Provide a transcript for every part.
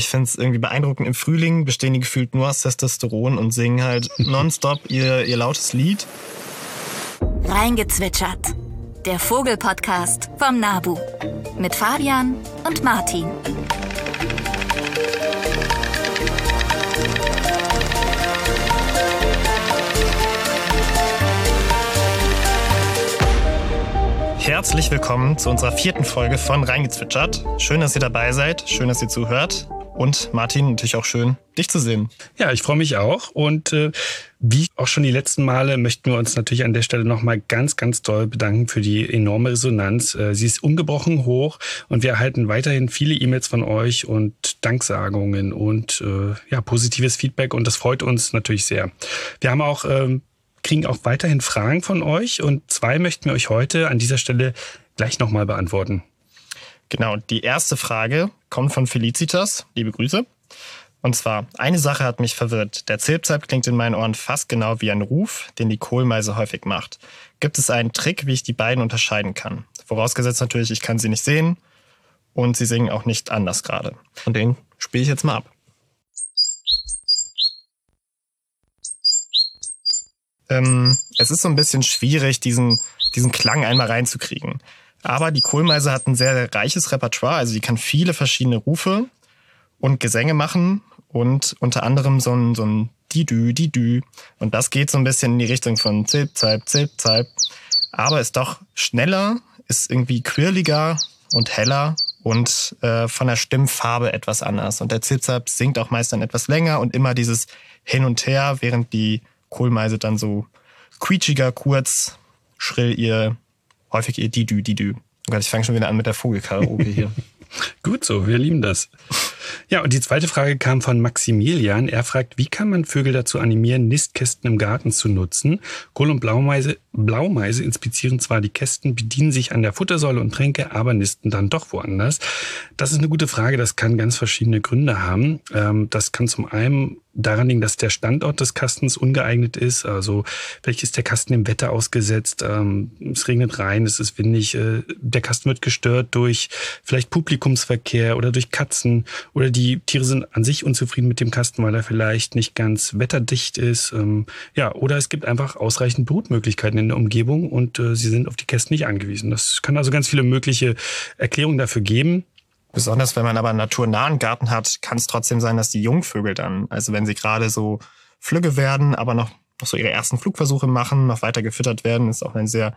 Ich finde es irgendwie beeindruckend. Im Frühling bestehen die gefühlt nur aus Testosteron und singen halt nonstop ihr, ihr lautes Lied. Reingezwitschert. Der Vogelpodcast vom Nabu. Mit Fabian und Martin. Herzlich willkommen zu unserer vierten Folge von Reingezwitschert. Schön, dass ihr dabei seid. Schön, dass ihr zuhört. Und Martin, natürlich auch schön, dich zu sehen. Ja, ich freue mich auch. Und äh, wie auch schon die letzten Male möchten wir uns natürlich an der Stelle nochmal ganz, ganz doll bedanken für die enorme Resonanz. Äh, sie ist ungebrochen hoch und wir erhalten weiterhin viele E-Mails von euch und Danksagungen und äh, ja, positives Feedback und das freut uns natürlich sehr. Wir haben auch ähm, kriegen auch weiterhin Fragen von euch und zwei möchten wir euch heute an dieser Stelle gleich nochmal beantworten. Genau, die erste Frage kommt von Felicitas. Liebe Grüße. Und zwar, eine Sache hat mich verwirrt. Der Zilpzalp klingt in meinen Ohren fast genau wie ein Ruf, den die Kohlmeise häufig macht. Gibt es einen Trick, wie ich die beiden unterscheiden kann? Vorausgesetzt natürlich, ich kann sie nicht sehen und sie singen auch nicht anders gerade. Und den spiele ich jetzt mal ab. Ähm, es ist so ein bisschen schwierig, diesen, diesen Klang einmal reinzukriegen. Aber die Kohlmeise hat ein sehr reiches Repertoire, also die kann viele verschiedene Rufe und Gesänge machen und unter anderem so ein, so ein Didü, Didü. Und das geht so ein bisschen in die Richtung von Zip, Zip, Zip, Zip. Aber ist doch schneller, ist irgendwie quirliger und heller und äh, von der Stimmfarbe etwas anders. Und der Zip-Zap singt auch meist dann etwas länger und immer dieses Hin und Her, während die Kohlmeise dann so quietschiger, kurz, schrill ihr, häufig ihr Didü, Didü. Oh Gott, ich fange schon wieder an mit der Vogelkaraoke hier. Gut so, wir lieben das. Ja, und die zweite Frage kam von Maximilian. Er fragt, wie kann man Vögel dazu animieren, Nistkästen im Garten zu nutzen? Kohl- und Blaumeise, Blaumeise inspizieren zwar die Kästen, bedienen sich an der Futtersäule und Tränke, aber nisten dann doch woanders. Das ist eine gute Frage. Das kann ganz verschiedene Gründe haben. Ähm, das kann zum einen daran liegen, dass der Standort des Kastens ungeeignet ist. Also vielleicht ist der Kasten dem Wetter ausgesetzt, ähm, es regnet rein, es ist windig, äh, der Kasten wird gestört durch vielleicht Publikumsverkehr oder durch Katzen oder die Tiere sind an sich unzufrieden mit dem Kasten, weil er vielleicht nicht ganz wetterdicht ist. Ähm, ja, oder es gibt einfach ausreichend Brutmöglichkeiten in der Umgebung und äh, sie sind auf die Kästen nicht angewiesen. Das kann also ganz viele mögliche Erklärungen dafür geben. Besonders wenn man aber einen naturnahen Garten hat, kann es trotzdem sein, dass die Jungvögel dann, also wenn sie gerade so flügge werden, aber noch, noch so ihre ersten Flugversuche machen, noch weiter gefüttert werden, ist auch ein sehr,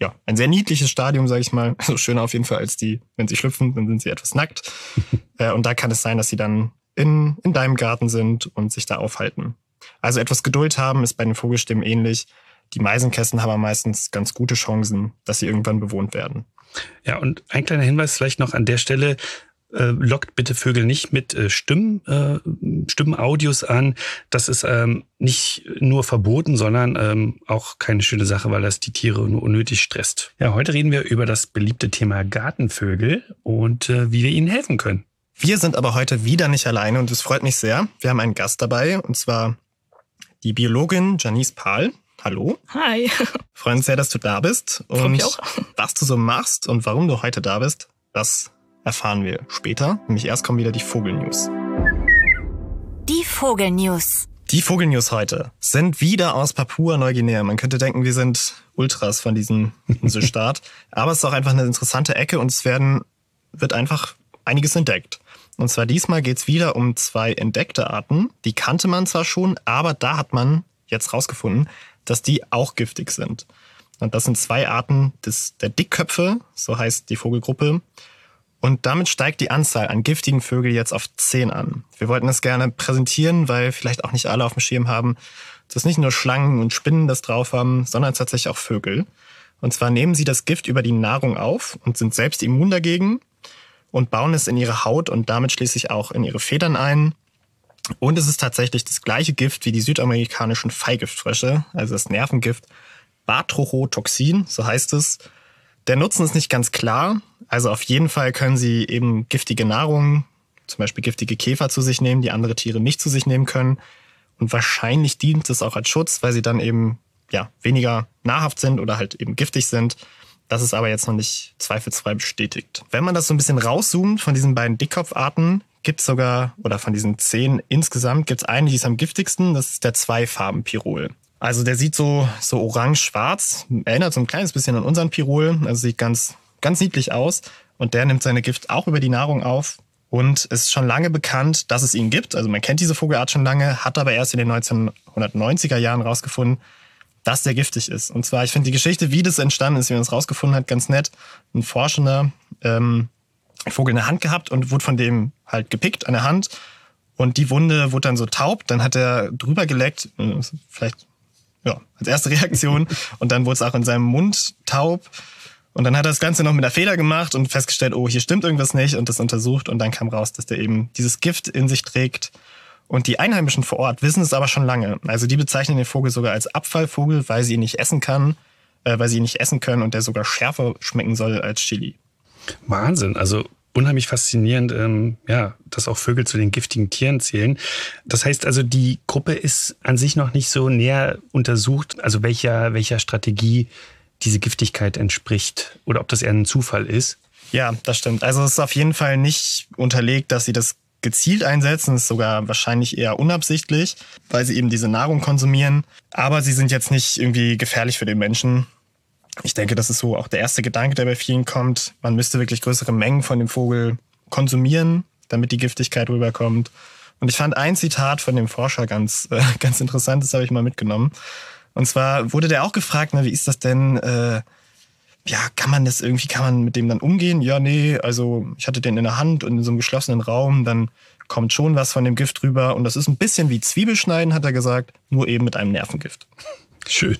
ja, ein sehr niedliches Stadium, sage ich mal. Also schöner auf jeden Fall als die, wenn sie schlüpfen, dann sind sie etwas nackt. Äh, und da kann es sein, dass sie dann in, in deinem Garten sind und sich da aufhalten. Also etwas Geduld haben ist bei den Vogelstimmen ähnlich. Die Meisenkästen haben meistens ganz gute Chancen, dass sie irgendwann bewohnt werden. Ja, und ein kleiner Hinweis vielleicht noch an der Stelle. Äh, lockt bitte Vögel nicht mit äh, Stimmen, äh, Stimmenaudios an. Das ist ähm, nicht nur verboten, sondern ähm, auch keine schöne Sache, weil das die Tiere nur unnötig stresst. Ja, heute reden wir über das beliebte Thema Gartenvögel und äh, wie wir ihnen helfen können. Wir sind aber heute wieder nicht alleine und es freut mich sehr. Wir haben einen Gast dabei und zwar die Biologin Janice Pahl. Hallo. Hi. Freuen uns sehr, dass du da bist. Und Freut mich auch. was du so machst und warum du heute da bist, das erfahren wir später. Nämlich erst kommen wieder die Vogelnews. Die Vogelnews. Die Vogelnews heute sind wieder aus Papua-Neuguinea. Man könnte denken, wir sind Ultras von diesem Inselstaat. Aber es ist auch einfach eine interessante Ecke und es werden, wird einfach einiges entdeckt. Und zwar diesmal geht's wieder um zwei entdeckte Arten. Die kannte man zwar schon, aber da hat man jetzt rausgefunden, dass die auch giftig sind. Und das sind zwei Arten des, der Dickköpfe, so heißt die Vogelgruppe. Und damit steigt die Anzahl an giftigen Vögeln jetzt auf zehn an. Wir wollten das gerne präsentieren, weil vielleicht auch nicht alle auf dem Schirm haben, dass nicht nur Schlangen und Spinnen das drauf haben, sondern tatsächlich auch Vögel. Und zwar nehmen sie das Gift über die Nahrung auf und sind selbst immun dagegen und bauen es in ihre Haut und damit schließlich auch in ihre Federn ein. Und es ist tatsächlich das gleiche Gift wie die südamerikanischen Feigiftfrösche, also das Nervengift Batrochotoxin, so heißt es. Der Nutzen ist nicht ganz klar. Also auf jeden Fall können sie eben giftige Nahrung, zum Beispiel giftige Käfer zu sich nehmen, die andere Tiere nicht zu sich nehmen können. Und wahrscheinlich dient es auch als Schutz, weil sie dann eben ja, weniger nahrhaft sind oder halt eben giftig sind. Das ist aber jetzt noch nicht zweifelsfrei bestätigt. Wenn man das so ein bisschen rauszoomt von diesen beiden Dickkopfarten, gibt es sogar, oder von diesen zehn insgesamt, gibt es eine, die ist am giftigsten, das ist der Zweifarben-Pirol. Also der sieht so, so orange-schwarz, erinnert so ein kleines bisschen an unseren Pirol, also sieht ganz, ganz niedlich aus. Und der nimmt seine Gift auch über die Nahrung auf. Und es ist schon lange bekannt, dass es ihn gibt. Also man kennt diese Vogelart schon lange, hat aber erst in den 1990er Jahren rausgefunden, dass der giftig ist. Und zwar, ich finde die Geschichte, wie das entstanden ist, wie man es rausgefunden hat, ganz nett. Ein Forschender, ähm, Vogel in der Hand gehabt und wurde von dem halt gepickt an der Hand. Und die Wunde wurde dann so taub. Dann hat er drüber geleckt, äh, vielleicht ja, als erste Reaktion. Und dann wurde es auch in seinem Mund taub. Und dann hat er das Ganze noch mit einer Fehler gemacht und festgestellt, oh, hier stimmt irgendwas nicht und das untersucht. Und dann kam raus, dass der eben dieses Gift in sich trägt. Und die Einheimischen vor Ort wissen es aber schon lange. Also die bezeichnen den Vogel sogar als Abfallvogel, weil sie ihn nicht essen kann, äh, weil sie ihn nicht essen können und der sogar schärfer schmecken soll als Chili. Wahnsinn. Also unheimlich faszinierend, ähm, ja, dass auch Vögel zu den giftigen Tieren zählen. Das heißt also, die Gruppe ist an sich noch nicht so näher untersucht, also welcher, welcher Strategie diese Giftigkeit entspricht oder ob das eher ein Zufall ist. Ja, das stimmt. Also es ist auf jeden Fall nicht unterlegt, dass sie das gezielt einsetzen, ist sogar wahrscheinlich eher unabsichtlich, weil sie eben diese Nahrung konsumieren. Aber sie sind jetzt nicht irgendwie gefährlich für den Menschen. Ich denke, das ist so auch der erste Gedanke, der bei vielen kommt. Man müsste wirklich größere Mengen von dem Vogel konsumieren, damit die Giftigkeit rüberkommt. Und ich fand ein Zitat von dem Forscher ganz, äh, ganz interessant, das habe ich mal mitgenommen. Und zwar wurde der auch gefragt, na, wie ist das denn, äh, ja, kann man das irgendwie, kann man mit dem dann umgehen? Ja, nee, also ich hatte den in der Hand und in so einem geschlossenen Raum, dann kommt schon was von dem Gift rüber. Und das ist ein bisschen wie Zwiebelschneiden, hat er gesagt, nur eben mit einem Nervengift. Schön.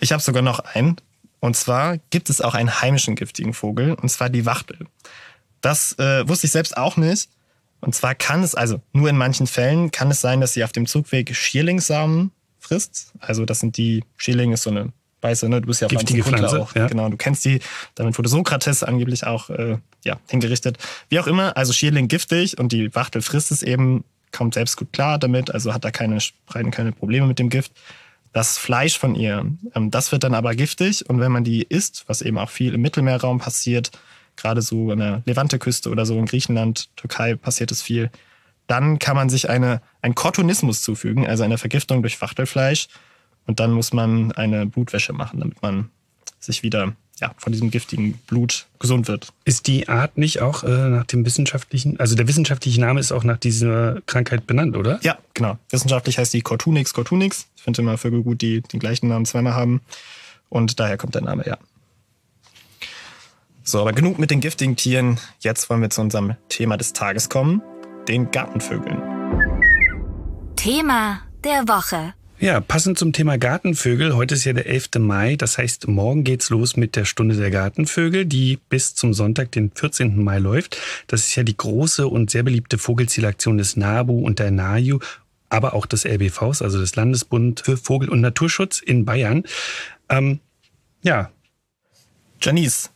Ich habe sogar noch einen. Und zwar gibt es auch einen heimischen giftigen Vogel, und zwar die Wachtel. Das äh, wusste ich selbst auch nicht. Und zwar kann es, also nur in manchen Fällen, kann es sein, dass sie auf dem Zugweg Schierlingssamen frisst. Also das sind die, Schierling ist so eine weiße, ne? Du bist ja Giftige Pflanze auch. Ja. Genau, du kennst die. Damit wurde Sokrates angeblich auch äh, ja, hingerichtet. Wie auch immer, also Schierling giftig und die Wachtel frisst es eben, kommt selbst gut klar damit, also hat da keine, keine Probleme mit dem Gift das Fleisch von ihr, ähm, das wird dann aber giftig. Und wenn man die isst, was eben auch viel im Mittelmeerraum passiert, gerade so an der Levante-Küste oder so in Griechenland, Türkei passiert es viel, dann kann man sich eine, ein Kortonismus zufügen, also eine Vergiftung durch Wachtelfleisch. Und dann muss man eine Blutwäsche machen, damit man sich wieder ja, von diesem giftigen Blut gesund wird. Ist die Art nicht auch äh, nach dem wissenschaftlichen, also der wissenschaftliche Name ist auch nach dieser Krankheit benannt, oder? Ja, genau. Wissenschaftlich heißt die Cortunix cortunix. Ich finde immer Vögel gut, die den gleichen Namen zweimal haben. Und daher kommt der Name, ja. So, aber genug mit den giftigen Tieren. Jetzt wollen wir zu unserem Thema des Tages kommen, den Gartenvögeln. Thema der Woche. Ja, passend zum Thema Gartenvögel. Heute ist ja der 11. Mai. Das heißt, morgen geht's los mit der Stunde der Gartenvögel, die bis zum Sonntag, den 14. Mai läuft. Das ist ja die große und sehr beliebte Vogelzielaktion des NABU und der NAJU, aber auch des LBVs, also des Landesbund für Vogel- und Naturschutz in Bayern. Ähm, ja. Janice.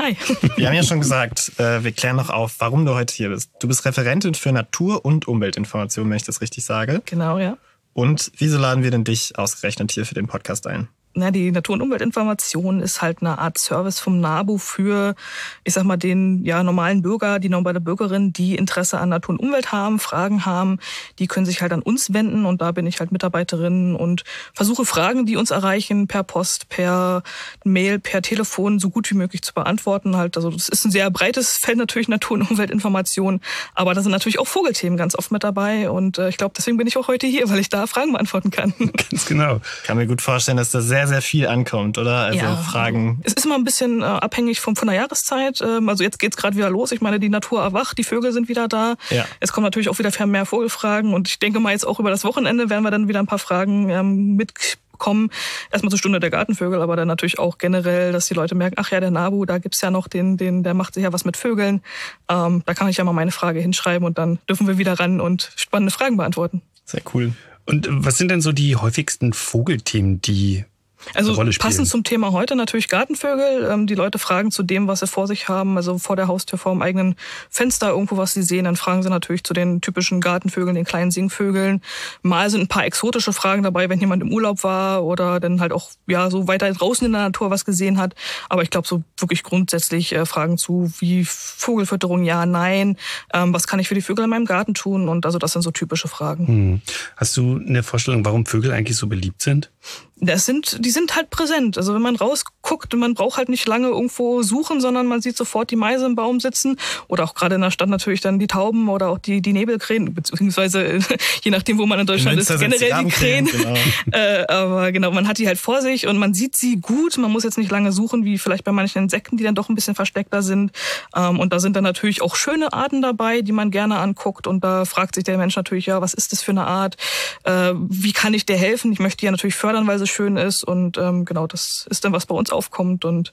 Hi. Wir haben ja schon gesagt, äh, wir klären noch auf, warum du heute hier bist. Du bist Referentin für Natur- und Umweltinformation, wenn ich das richtig sage. Genau, ja. Und wieso laden wir denn dich ausgerechnet hier für den Podcast ein? Na, die Natur- und Umweltinformation ist halt eine Art Service vom NABU für, ich sag mal, den ja, normalen Bürger, die normale Bürgerin, die Interesse an Natur und Umwelt haben, Fragen haben, die können sich halt an uns wenden und da bin ich halt Mitarbeiterin und versuche Fragen, die uns erreichen, per Post, per Mail, per Telefon so gut wie möglich zu beantworten. Halt, also das ist ein sehr breites Feld natürlich Natur- und Umweltinformation, aber da sind natürlich auch Vogelthemen ganz oft mit dabei und äh, ich glaube, deswegen bin ich auch heute hier, weil ich da Fragen beantworten kann. Ganz genau. Kann mir gut vorstellen, dass das sehr sehr viel ankommt, oder? Also ja. Fragen. Es ist immer ein bisschen äh, abhängig von, von der Jahreszeit. Ähm, also jetzt geht's gerade wieder los. Ich meine, die Natur erwacht, die Vögel sind wieder da. Ja. Es kommen natürlich auch wieder mehr Vogelfragen und ich denke mal jetzt auch über das Wochenende werden wir dann wieder ein paar Fragen ähm, mitkommen. Erstmal zur Stunde der Gartenvögel, aber dann natürlich auch generell, dass die Leute merken, ach ja, der Nabu, da gibt's ja noch den, den, der macht sich ja was mit Vögeln. Ähm, da kann ich ja mal meine Frage hinschreiben und dann dürfen wir wieder ran und spannende Fragen beantworten. Sehr cool. Und was sind denn so die häufigsten Vogelthemen, die Also passend zum Thema heute natürlich Gartenvögel. Ähm, die Leute fragen zu dem, was sie vor sich haben, also vor der Haustür, vor dem eigenen Fenster irgendwo, was sie sehen. Dann fragen sie natürlich zu den typischen Gartenvögeln, den kleinen Singvögeln. Mal sind ein paar exotische Fragen dabei, wenn jemand im Urlaub war oder dann halt auch ja so weiter draußen in der Natur was gesehen hat. Aber ich glaube so wirklich grundsätzlich äh, Fragen zu wie Vogelfütterung, ja, nein. Ähm, was kann ich für die Vögel in meinem Garten tun? Und also das sind so typische Fragen. Hm. Hast du eine Vorstellung, warum Vögel eigentlich so beliebt sind? Das sind, die sind halt präsent. Also wenn man rausguckt, man braucht halt nicht lange irgendwo suchen, sondern man sieht sofort die Meise im Baum sitzen oder auch gerade in der Stadt natürlich dann die Tauben oder auch die, die Nebelkrähen, beziehungsweise je nachdem, wo man in Deutschland In ist, sind's die generell die Krähen. Genau. äh, aber genau, man hat die halt vor sich und man sieht sie gut. Man muss jetzt nicht lange suchen, wie vielleicht bei manchen Insekten, die dann doch ein bisschen versteckter sind. Ähm, und da sind dann natürlich auch schöne Arten dabei, die man gerne anguckt. Und da fragt sich der Mensch natürlich, ja, was ist das für eine Art? Äh, wie kann ich dir helfen? Ich möchte die ja natürlich fördern, weil sie schön ist. Und ähm, genau, das ist dann, was bei uns aufkommt und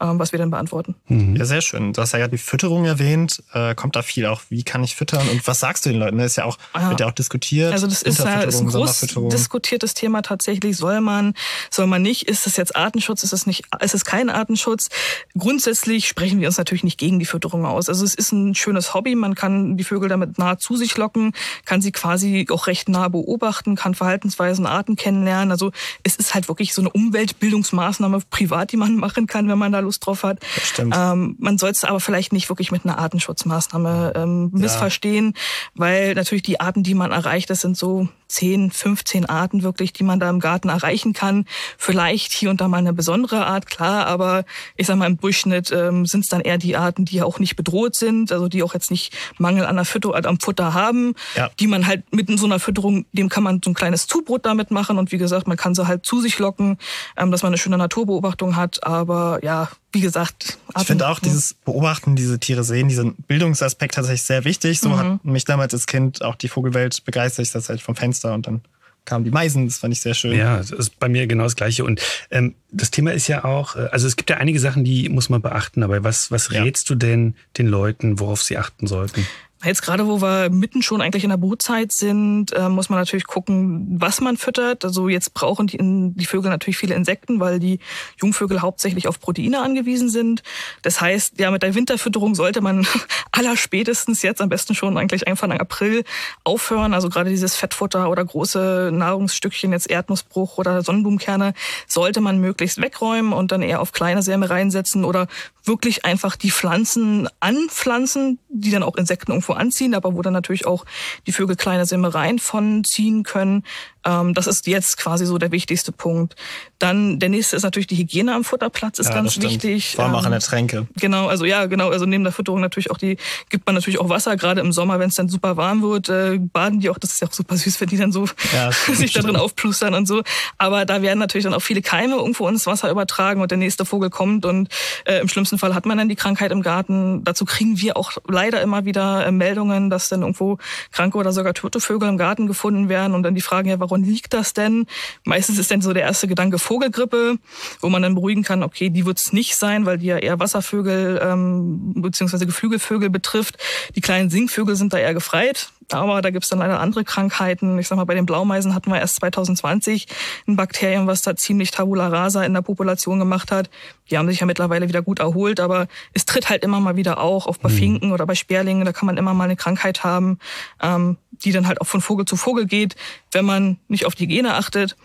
ähm, was wir dann beantworten. Ja, sehr schön. Du hast ja gerade die Fütterung erwähnt. Äh, kommt da viel auch, wie kann ich füttern und was sagst du den Leuten? Das ist ja auch, Ja. wird ja auch diskutiert. Also das ist, ja, ist ein groß diskutiertes Thema tatsächlich. Soll man, soll man nicht? Ist es jetzt Artenschutz? Ist es nicht? Ist es kein Artenschutz? Grundsätzlich sprechen wir uns natürlich nicht gegen die Fütterung aus. Also es ist ein schönes Hobby. Man kann die Vögel damit nah zu sich locken, kann sie quasi auch recht nah beobachten, kann Verhaltensweisen, Arten kennenlernen. Also es ist halt wirklich so eine Umweltbildungsmaßnahme privat, die man machen kann, wenn man da Lust drauf hat. Das stimmt. Ähm, man soll es aber vielleicht nicht wirklich mit einer Artenschutzmaßnahme ähm, missverstehen, weil natürlich die Arten, die man erreicht, das sind so 10, 15 Arten wirklich, die man da im Garten erreichen kann. Vielleicht hier und da mal eine besondere Art, klar, aber ich sag mal, im Durchschnitt ähm, sind es dann eher die Arten, die auch nicht bedroht sind, also die auch jetzt nicht Mangel an der Fütter, am Futter haben, Ja. die man halt mit in so einer Fütterung, dem kann man so ein kleines Zubrot damit machen und wie gesagt, man kann sie halt zu sich locken, ähm, dass man eine schöne Naturbeobachtung hat, aber ja, wie gesagt, Ich finde auch dieses Beobachten, diese Tiere sehen, diesen Bildungsaspekt tatsächlich sehr wichtig. So hat mich damals als Kind auch die Vogelwelt begeistert. Ich saß halt vom Fenster und dann kamen die Meisen. Das fand ich sehr schön. Ja, das ist bei mir genau das Gleiche. Und ähm, das Thema ist ja auch, äh, also es gibt ja einige Sachen, die muss man beachten, aber was, was Ja. rätst du denn den Leuten, worauf sie achten sollten? Jetzt gerade, wo wir mitten schon eigentlich in der Brutzeit sind, äh, muss man natürlich gucken, was man füttert. Also jetzt brauchen die, die Vögel natürlich viele Insekten, weil die Jungvögel hauptsächlich auf Proteine angewiesen sind. Das heißt, ja, mit der Winterfütterung sollte man allerspätestens jetzt am besten schon eigentlich Anfang April aufhören. Also gerade dieses Fettfutter oder große Nahrungsstückchen, jetzt Erdnussbruch oder Sonnenblumenkerne, sollte man möglichst wegräumen und dann eher auf kleine Sämereien setzen oder wirklich einfach die Pflanzen anpflanzen, die dann auch Insekten irgendwo anziehen, aber wo dann natürlich auch die Vögel kleine Sämereien von ziehen können. Ähm, das ist jetzt quasi so der wichtigste Punkt. Dann der nächste ist natürlich die Hygiene am Futterplatz, ist Ja, ganz wichtig. Vor allem auch Ähm, der Tränke. Genau, also ja, genau. Also neben der Fütterung natürlich auch die, gibt man natürlich auch Wasser, gerade im Sommer, wenn es dann super warm wird, äh, baden die auch, das ist ja auch super süß, wenn die dann so Ja, sich da drin aufplustern und so. Aber da werden natürlich dann auch viele Keime irgendwo ins Wasser übertragen und der nächste Vogel kommt und äh, im schlimmsten Fall hat man dann die Krankheit im Garten. Dazu kriegen wir auch leider immer wieder äh, Meldungen, dass dann irgendwo kranke oder sogar tote Vögel im Garten gefunden werden und dann die Fragen, ja, warum liegt das denn? Meistens ist dann so der erste Gedanke Vogelgrippe, wo man dann beruhigen kann, okay, die wird es nicht sein, weil die ja eher Wasservögel ähm, beziehungsweise Geflügelvögel betrifft. Die kleinen Singvögel sind da eher gefreit. Aber da gibt's dann leider andere Krankheiten. Ich sag mal, bei den Blaumeisen hatten wir erst 2020 ein Bakterium, was da ziemlich Tabula rasa in der Population gemacht hat. Die haben sich ja mittlerweile wieder gut erholt, aber es tritt halt immer mal wieder auch, auch bei Finken oder bei Sperlingen, da kann man immer mal eine Krankheit haben, ähm, die dann halt auch von Vogel zu Vogel geht, wenn man nicht auf die Hygiene achtet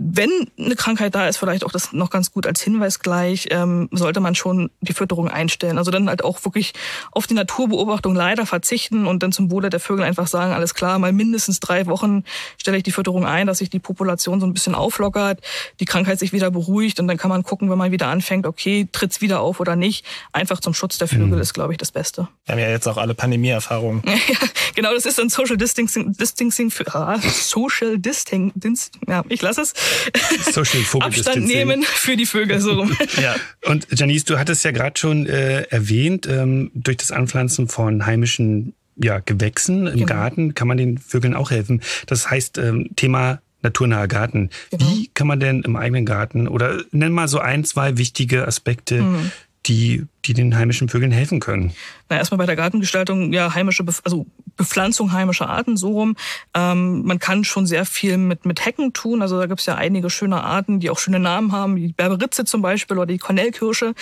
wenn eine Krankheit da ist, vielleicht auch das noch ganz gut als Hinweis gleich, ähm, sollte man schon die Fütterung einstellen. Also dann halt auch wirklich auf die Naturbeobachtung leider verzichten und dann zum Wohle der Vögel einfach sagen, alles klar, mal mindestens drei Wochen stelle ich die Fütterung ein, dass sich die Population so ein bisschen auflockert, die Krankheit sich wieder beruhigt und dann kann man gucken, wenn man wieder anfängt, okay, tritt's wieder auf oder nicht. Einfach zum Schutz der Vögel ist, glaube ich, das Beste. Wir haben ja jetzt auch alle Pandemie-Erfahrungen. Ja, genau, das ist dann Social Distancing, Distancing für, ah, Social Distancing, ja, ich lasse es. Social Abstand nehmen für die Vögel so rum. Ja. Und Janice, du hattest ja gerade schon äh, erwähnt, ähm, durch das Anpflanzen von heimischen ja, Gewächsen im Genau. Garten kann man den Vögeln auch helfen. Das heißt, ähm, Thema naturnaher Garten. Genau. Wie kann man denn im eigenen Garten oder nenn mal so ein, zwei wichtige Aspekte, Mhm. Die, die den heimischen Vögeln helfen können? Na, erstmal bei der Gartengestaltung, ja, heimische, Bef also Bepflanzung heimischer Arten, so rum. Ähm, man kann schon sehr viel mit, mit Hecken tun. Also da gibt's ja einige schöne Arten, die auch schöne Namen haben, die Berberitze zum Beispiel oder die Kornellkirsche.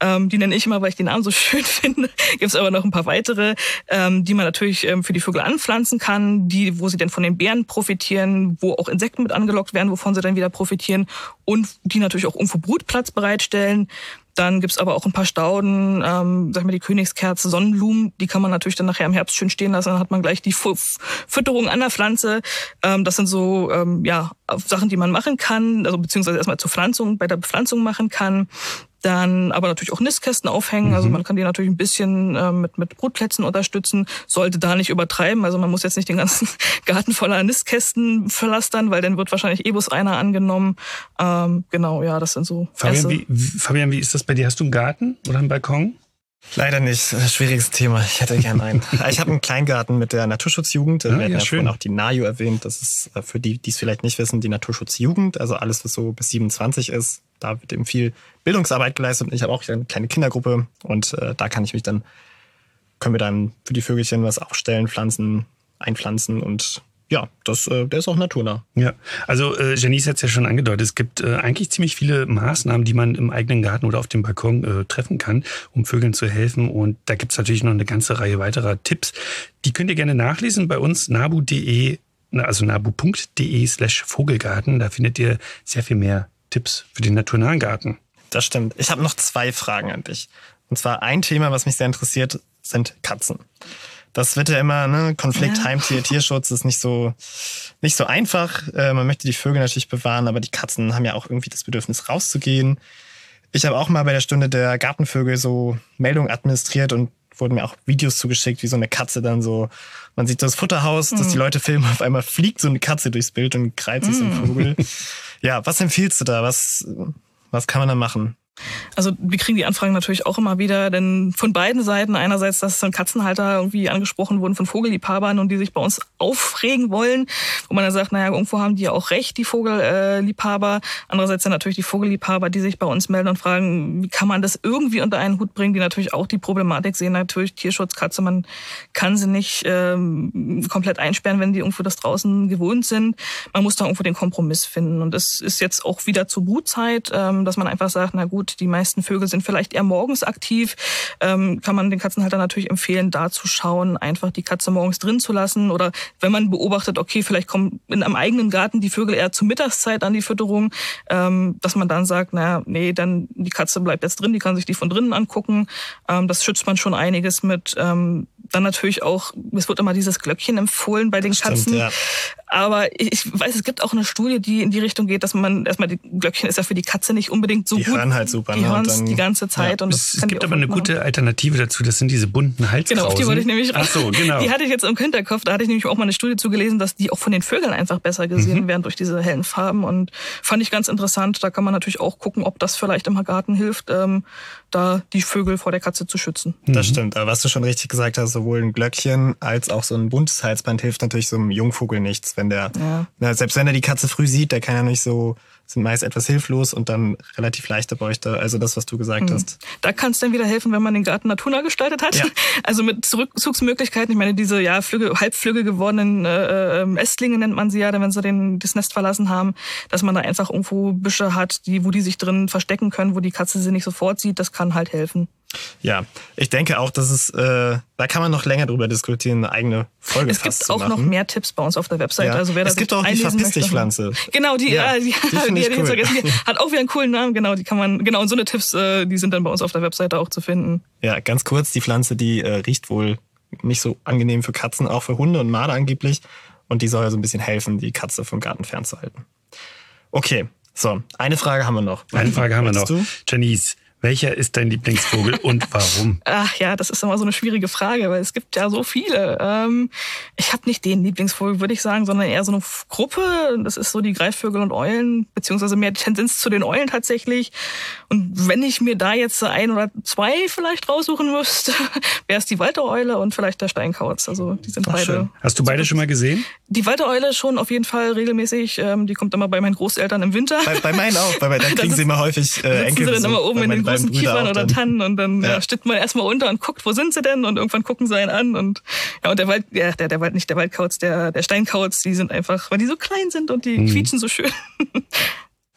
Ähm, die nenne ich immer, weil ich den Namen so schön finde. Gibt's aber noch ein paar weitere, ähm, die man natürlich ähm, für die Vögel anpflanzen kann, die, wo sie dann von den Beeren profitieren, wo auch Insekten mit angelockt werden, wovon sie dann wieder profitieren und die natürlich auch irgendwo Brutplatz bereitstellen. Dann gibt's aber auch ein paar Stauden, ähm, sag mal die Königskerze, Sonnenblumen, die kann man natürlich dann nachher im Herbst schön stehen lassen, dann hat man gleich die Fütterung an der Pflanze. Ähm, das sind so ähm, ja Sachen, die man machen kann, also beziehungsweise erstmal zur Pflanzung, bei der Bepflanzung machen kann. Dann aber natürlich auch Nistkästen aufhängen. Also mhm. man kann die natürlich ein bisschen äh, mit, mit Brutplätzen unterstützen, sollte da nicht übertreiben. Also man muss jetzt nicht den ganzen Garten voller Nistkästen verlastern, weil dann wird wahrscheinlich eh bloß einer angenommen. Ähm, genau, ja, das sind so. Fabian wie, Fabian, wie ist das bei dir? Hast du einen Garten oder einen Balkon? Leider nicht. Schwieriges Thema. Ich hätte gern einen. ich habe einen Kleingarten mit der Naturschutzjugend. Ah, Wir hatten ja, vorhin auch die NAJU erwähnt. Das ist äh, für die, die es vielleicht nicht wissen, die Naturschutzjugend. Also alles, was so bis 27 ist. Da wird eben viel Bildungsarbeit geleistet. Und ich habe auch eine kleine Kindergruppe. Und äh, da kann ich mich dann, können wir dann für die Vögelchen was aufstellen, pflanzen, einpflanzen und ja, das, äh, der ist auch naturnah. Ja, also äh, Janice hat es ja schon angedeutet, es gibt äh, eigentlich ziemlich viele Maßnahmen, die man im eigenen Garten oder auf dem Balkon äh, treffen kann, um Vögeln zu helfen. Und da gibt es natürlich noch eine ganze Reihe weiterer Tipps. Die könnt ihr gerne nachlesen bei uns, nabu.de, also nabu.de slash Vogelgarten. Da findet ihr sehr viel mehr Tipps für den naturnahen Garten. Das stimmt. Ich habe noch zwei Fragen an dich. Und zwar ein Thema, was mich sehr interessiert, sind Katzen das wird ja immer, ne, Konflikt, ja. Heimtier, Tierschutz ist nicht so, nicht so einfach. Äh, man möchte die Vögel natürlich bewahren, aber die Katzen haben ja auch irgendwie das Bedürfnis rauszugehen. Ich habe auch mal bei der Stunde der Gartenvögel so Meldungen administriert und wurden mir auch Videos zugeschickt, wie so eine Katze dann so, man sieht das Futterhaus, mhm. dass die Leute filmen, auf einmal fliegt so eine Katze durchs Bild und kreizt sich mhm. so ein Vogel. Ja, was empfiehlst du da? Was, was kann man da machen? Also wir kriegen die Anfragen natürlich auch immer wieder, denn von beiden Seiten, einerseits, dass dann Katzenhalter irgendwie angesprochen wurden von Vogelliebhabern und die sich bei uns aufregen wollen, wo man dann sagt, naja, irgendwo haben die ja auch recht, die Vogelliebhaber. Andererseits dann natürlich die Vogelliebhaber, die sich bei uns melden und fragen, wie kann man das irgendwie unter einen Hut bringen, die natürlich auch die Problematik sehen, natürlich Tierschutzkatze, man kann sie nicht ähm, komplett einsperren, wenn die irgendwo das draußen gewohnt sind. Man muss da irgendwo den Kompromiss finden und es ist jetzt auch wieder zur Brutzeit, ähm, dass man einfach sagt, na gut, die meisten Vögel sind vielleicht eher morgens aktiv. Ähm, kann man den Katzenhalter natürlich empfehlen, da zu schauen, einfach die Katze morgens drin zu lassen. Oder wenn man beobachtet, okay, vielleicht kommen in einem eigenen Garten die Vögel eher zur Mittagszeit an die Fütterung, ähm, dass man dann sagt, naja, nee, dann die Katze bleibt jetzt drin, die kann sich die von drinnen angucken. Ähm, das schützt man schon einiges mit. Dann natürlich auch, es wird immer dieses Glöckchen empfohlen bei den Stimmt, Katzen. Ja. Aber ich weiß, es gibt auch eine Studie, die in die Richtung geht, dass man erstmal die Glöckchen ist ja für die Katze nicht unbedingt so die gut. Die hören halt super. Die ne? hören es die ganze Zeit. Ja. Und es, es gibt aber eine machen. gute Alternative dazu. Das sind diese bunten Halskrausen. Genau, auf die wollte ich nämlich Ach so, genau. Die hatte ich jetzt im Hinterkopf. Da hatte ich nämlich auch mal eine Studie zugelesen, dass die auch von den Vögeln einfach besser gesehen mhm. werden durch diese hellen Farben. Und fand ich ganz interessant. Da kann man natürlich auch gucken, ob das vielleicht im Garten hilft, ähm, da die Vögel vor der Katze zu schützen. Das mhm. stimmt. Aber was du schon richtig gesagt hast, sowohl ein Glöckchen als auch so ein buntes Halsband hilft natürlich so einem Jungvogel nichts, wenn der ja. Na, selbst wenn er die Katze früh sieht, der kann ja nicht so, sind meist etwas hilflos und dann relativ leichte Bräuchte. Also das, was du gesagt mhm. hast. Da kann es dann wieder helfen, wenn man den Garten naturnah gestaltet hat. Ja. Also mit Zurückzugsmöglichkeiten. Ich meine, diese ja Flügge, halbflügge gewordenen äh, ähm, Ästlinge nennt man sie ja, wenn sie den, das Nest verlassen haben, dass man da einfach irgendwo Büsche hat, die, wo die sich drin verstecken können, wo die Katze sie nicht sofort sieht. Das kann halt helfen. Ja, ich denke auch, dass es, äh, da kann man noch länger drüber diskutieren, eine eigene Folge Es gibt auch noch mehr Tipps bei uns auf der Website. Ja. Also wer es gibt auch die Verpiss dich Pflanze. Genau, die, ja, äh, die, die, die, die, cool. die, hat auch wieder einen coolen Namen. Genau, die kann man, genau, und so eine Tipps, äh, die sind dann bei uns auf der Webseite auch zu finden. Ja, ganz kurz, die Pflanze, die äh, riecht wohl nicht so angenehm für Katzen, auch für Hunde und Marder angeblich. Und die soll so also ein bisschen helfen, die Katze vom Garten fernzuhalten. Okay, so, eine Frage haben wir noch. Eine Frage haben wir noch. Du? Janice, welcher ist dein Lieblingsvogel und warum? Ach ja, das ist immer so eine schwierige Frage, weil es gibt ja so viele. Ähm, ich habe nicht den Lieblingsvogel, würde ich sagen, sondern eher so eine Gruppe. Das ist so die Greifvögel und Eulen, beziehungsweise mehr Tendenz zu den Eulen tatsächlich. Und wenn ich mir da jetzt ein oder zwei vielleicht raussuchen müsste, wäre es die Waltereule und vielleicht der Steinkauz. Also die sind Ach, beide. Schön. Hast du beide schon mal gesehen? Die Waltereule schon auf jeden Fall regelmäßig. Ähm, die kommt immer bei meinen Großeltern im Winter. Bei, bei meinen auch. Bei, dann kriegen sie immer häufig äh, Enkelbesuch. Sie dann immer oben in den großen Kiefern oder dann. Tannen und dann Ja. ja. stippt man erstmal unter und guckt, wo sind sie denn? Und irgendwann gucken sie einen an und ja, und der Wald, ja, der, der Wald, nicht der Waldkauz, der, der Steinkauz, die sind einfach, weil die so klein sind und die Mhm. quietschen so schön.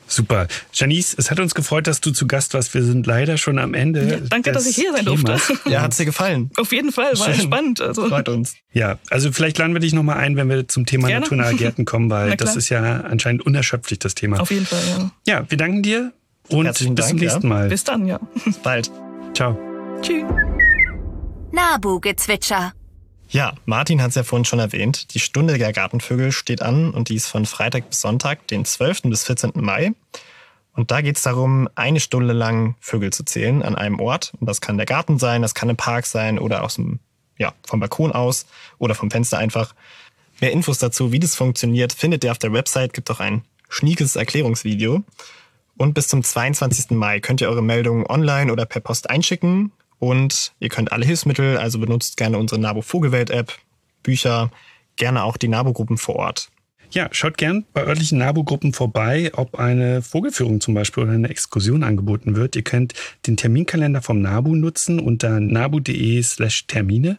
Super. Janice, es hat uns gefreut, dass du zu Gast warst. Wir sind leider schon am Ende. Ja, danke, dass ich hier sein durfte. Ja, hat's dir gefallen? Auf jeden Fall, war Schön. spannend. Also. Freut uns. Ja, also vielleicht laden wir dich nochmal ein, wenn wir zum Thema Gerne. naturnahe Gärten kommen, weil das ist ja anscheinend unerschöpflich, das Thema. Auf jeden Fall, ja. Ja, wir danken dir und Herzlichen bis zum Dank, ja. nächsten Mal. Bis dann, ja. Bis bald. Ciao. Tschüss. Nabu-Gezwitscher. Ja, Martin hat es ja vorhin schon erwähnt. Die Stunde der Gartenvögel steht an und die ist von Freitag bis Sonntag, den 12. bis 14. Mai. Und da geht es darum, eine Stunde lang Vögel zu zählen an einem Ort. Und das kann der Garten sein, das kann ein Park sein oder aus dem, ja, vom Balkon aus oder vom Fenster einfach. Mehr Infos dazu, wie das funktioniert, findet ihr auf der Website. Gibt auch ein schniekes Erklärungsvideo. Und bis zum 22. Mai könnt ihr eure Meldungen online oder per Post einschicken. Und ihr könnt alle Hilfsmittel, also benutzt gerne unsere Nabo Vogelwelt App, Bücher, gerne auch die Nabo-Gruppen vor Ort. Ja, schaut gern bei örtlichen NABU-Gruppen vorbei, ob eine Vogelführung zum Beispiel oder eine Exkursion angeboten wird. Ihr könnt den Terminkalender vom NABU nutzen unter nabu.de slash Termine.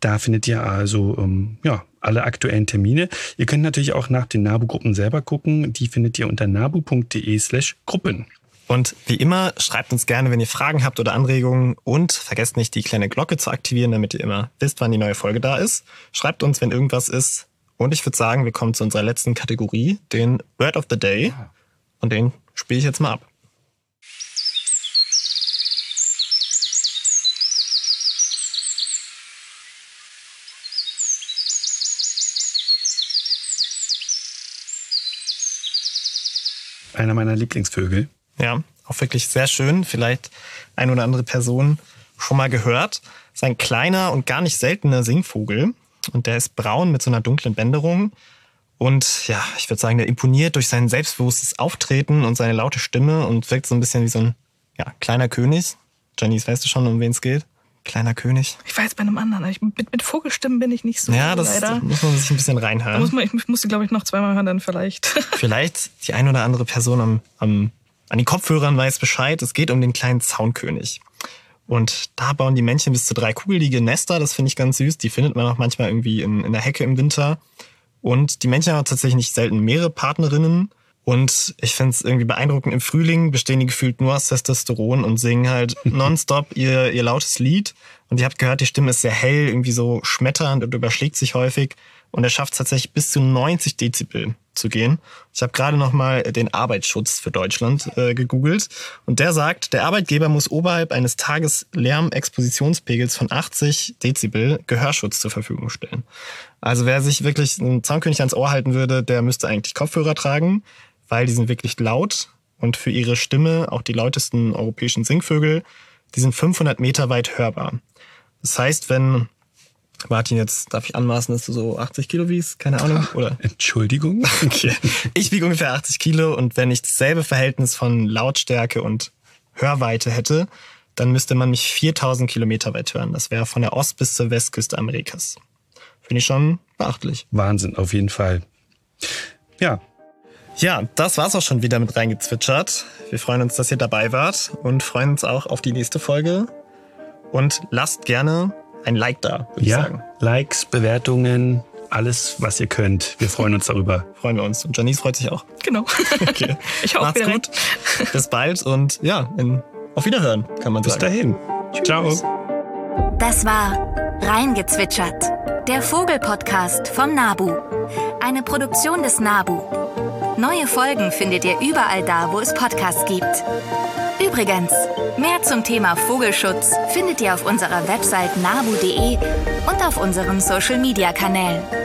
Da findet ihr also ähm, ja, alle aktuellen Termine. Ihr könnt natürlich auch nach den NABU-Gruppen selber gucken. Die findet ihr unter nabu.de slash Gruppen. Und wie immer, schreibt uns gerne, wenn ihr Fragen habt oder Anregungen. Und vergesst nicht, die kleine Glocke zu aktivieren, damit ihr immer wisst, wann die neue Folge da ist. Schreibt uns, wenn irgendwas ist. Und ich würde sagen, wir kommen zu unserer letzten Kategorie, den Word of the Day. Und den spiele ich jetzt mal ab. Einer meiner Lieblingsvögel. Ja, auch wirklich sehr schön. Vielleicht ein oder andere Person schon mal gehört. Das ist ein kleiner und gar nicht seltener Singvogel. Und der ist braun mit so einer dunklen Bänderung. Und ja, ich würde sagen, der imponiert durch sein selbstbewusstes Auftreten und seine laute Stimme und wirkt so ein bisschen wie so ein ja, kleiner König. Janice, weißt du schon, um wen es geht? Kleiner König. Ich war jetzt bei einem anderen. Ich, mit, mit Vogelstimmen bin ich nicht so Ja, das leider. muss man sich ein bisschen Da muss reinhören. man, ich musste, glaube ich, noch zweimal hören, dann vielleicht. Vielleicht die ein oder andere Person am, am, an den Kopfhörern weiß Bescheid. Es geht um den kleinen Zaunkönig. Und da bauen die Männchen bis zu drei kugelige Nester. Das finde ich ganz süß. Die findet man auch manchmal irgendwie in, in der Hecke im Winter. Und die Männchen haben tatsächlich nicht selten mehrere Partnerinnen. Und ich finde es irgendwie beeindruckend. Im Frühling bestehen die gefühlt nur aus Testosteron und singen halt nonstop ihr, ihr lautes Lied. Und ihr habt gehört, die Stimme ist sehr hell, irgendwie so schmetternd und überschlägt sich häufig. Und er schafft tatsächlich bis zu 90 Dezibel zu gehen. Ich habe gerade noch mal den Arbeitsschutz für Deutschland äh, gegoogelt und der sagt, der Arbeitgeber muss oberhalb eines Tages Lärmexpositionspegels von 80 Dezibel Gehörschutz zur Verfügung stellen. Also wer sich wirklich einen Zaunkönig ans Ohr halten würde, der müsste eigentlich Kopfhörer tragen, weil die sind wirklich laut und für ihre Stimme auch die lautesten europäischen Singvögel, die sind 500 Meter weit hörbar. Das heißt, wenn Martin, jetzt darf ich anmaßen, dass du so 80 Kilo wiegst? Keine Ahnung. Oder? Entschuldigung. Okay. Ich wiege ungefähr 80 Kilo und wenn ich dasselbe Verhältnis von Lautstärke und Hörweite hätte, dann müsste man mich 4000 Kilometer weit hören. Das wäre von der Ost- bis zur Westküste Amerikas. Finde ich schon beachtlich. Wahnsinn, auf jeden Fall. Ja, Ja, das war's auch schon wieder mit reingezwitschert. Wir freuen uns, dass ihr dabei wart und freuen uns auch auf die nächste Folge. Und lasst gerne ein Like da, würde ich ja, sagen. Likes, Bewertungen, alles, was ihr könnt. Wir freuen uns darüber. Freuen wir uns. Und Janice freut sich auch. genau. Okay. Ich hau Macht's gut. Bis bald und ja, in, auf Wiederhören, kann man Bis sagen. dahin. Ciao. Das war Reingezwitschert, der Vogelpodcast vom Nabu. Eine Produktion des Nabu. Neue Folgen findet ihr überall da, wo es Podcasts gibt. Übrigens, mehr zum Thema Vogelschutz findet ihr auf unserer Website nabu.de und auf unseren Social-Media-Kanälen.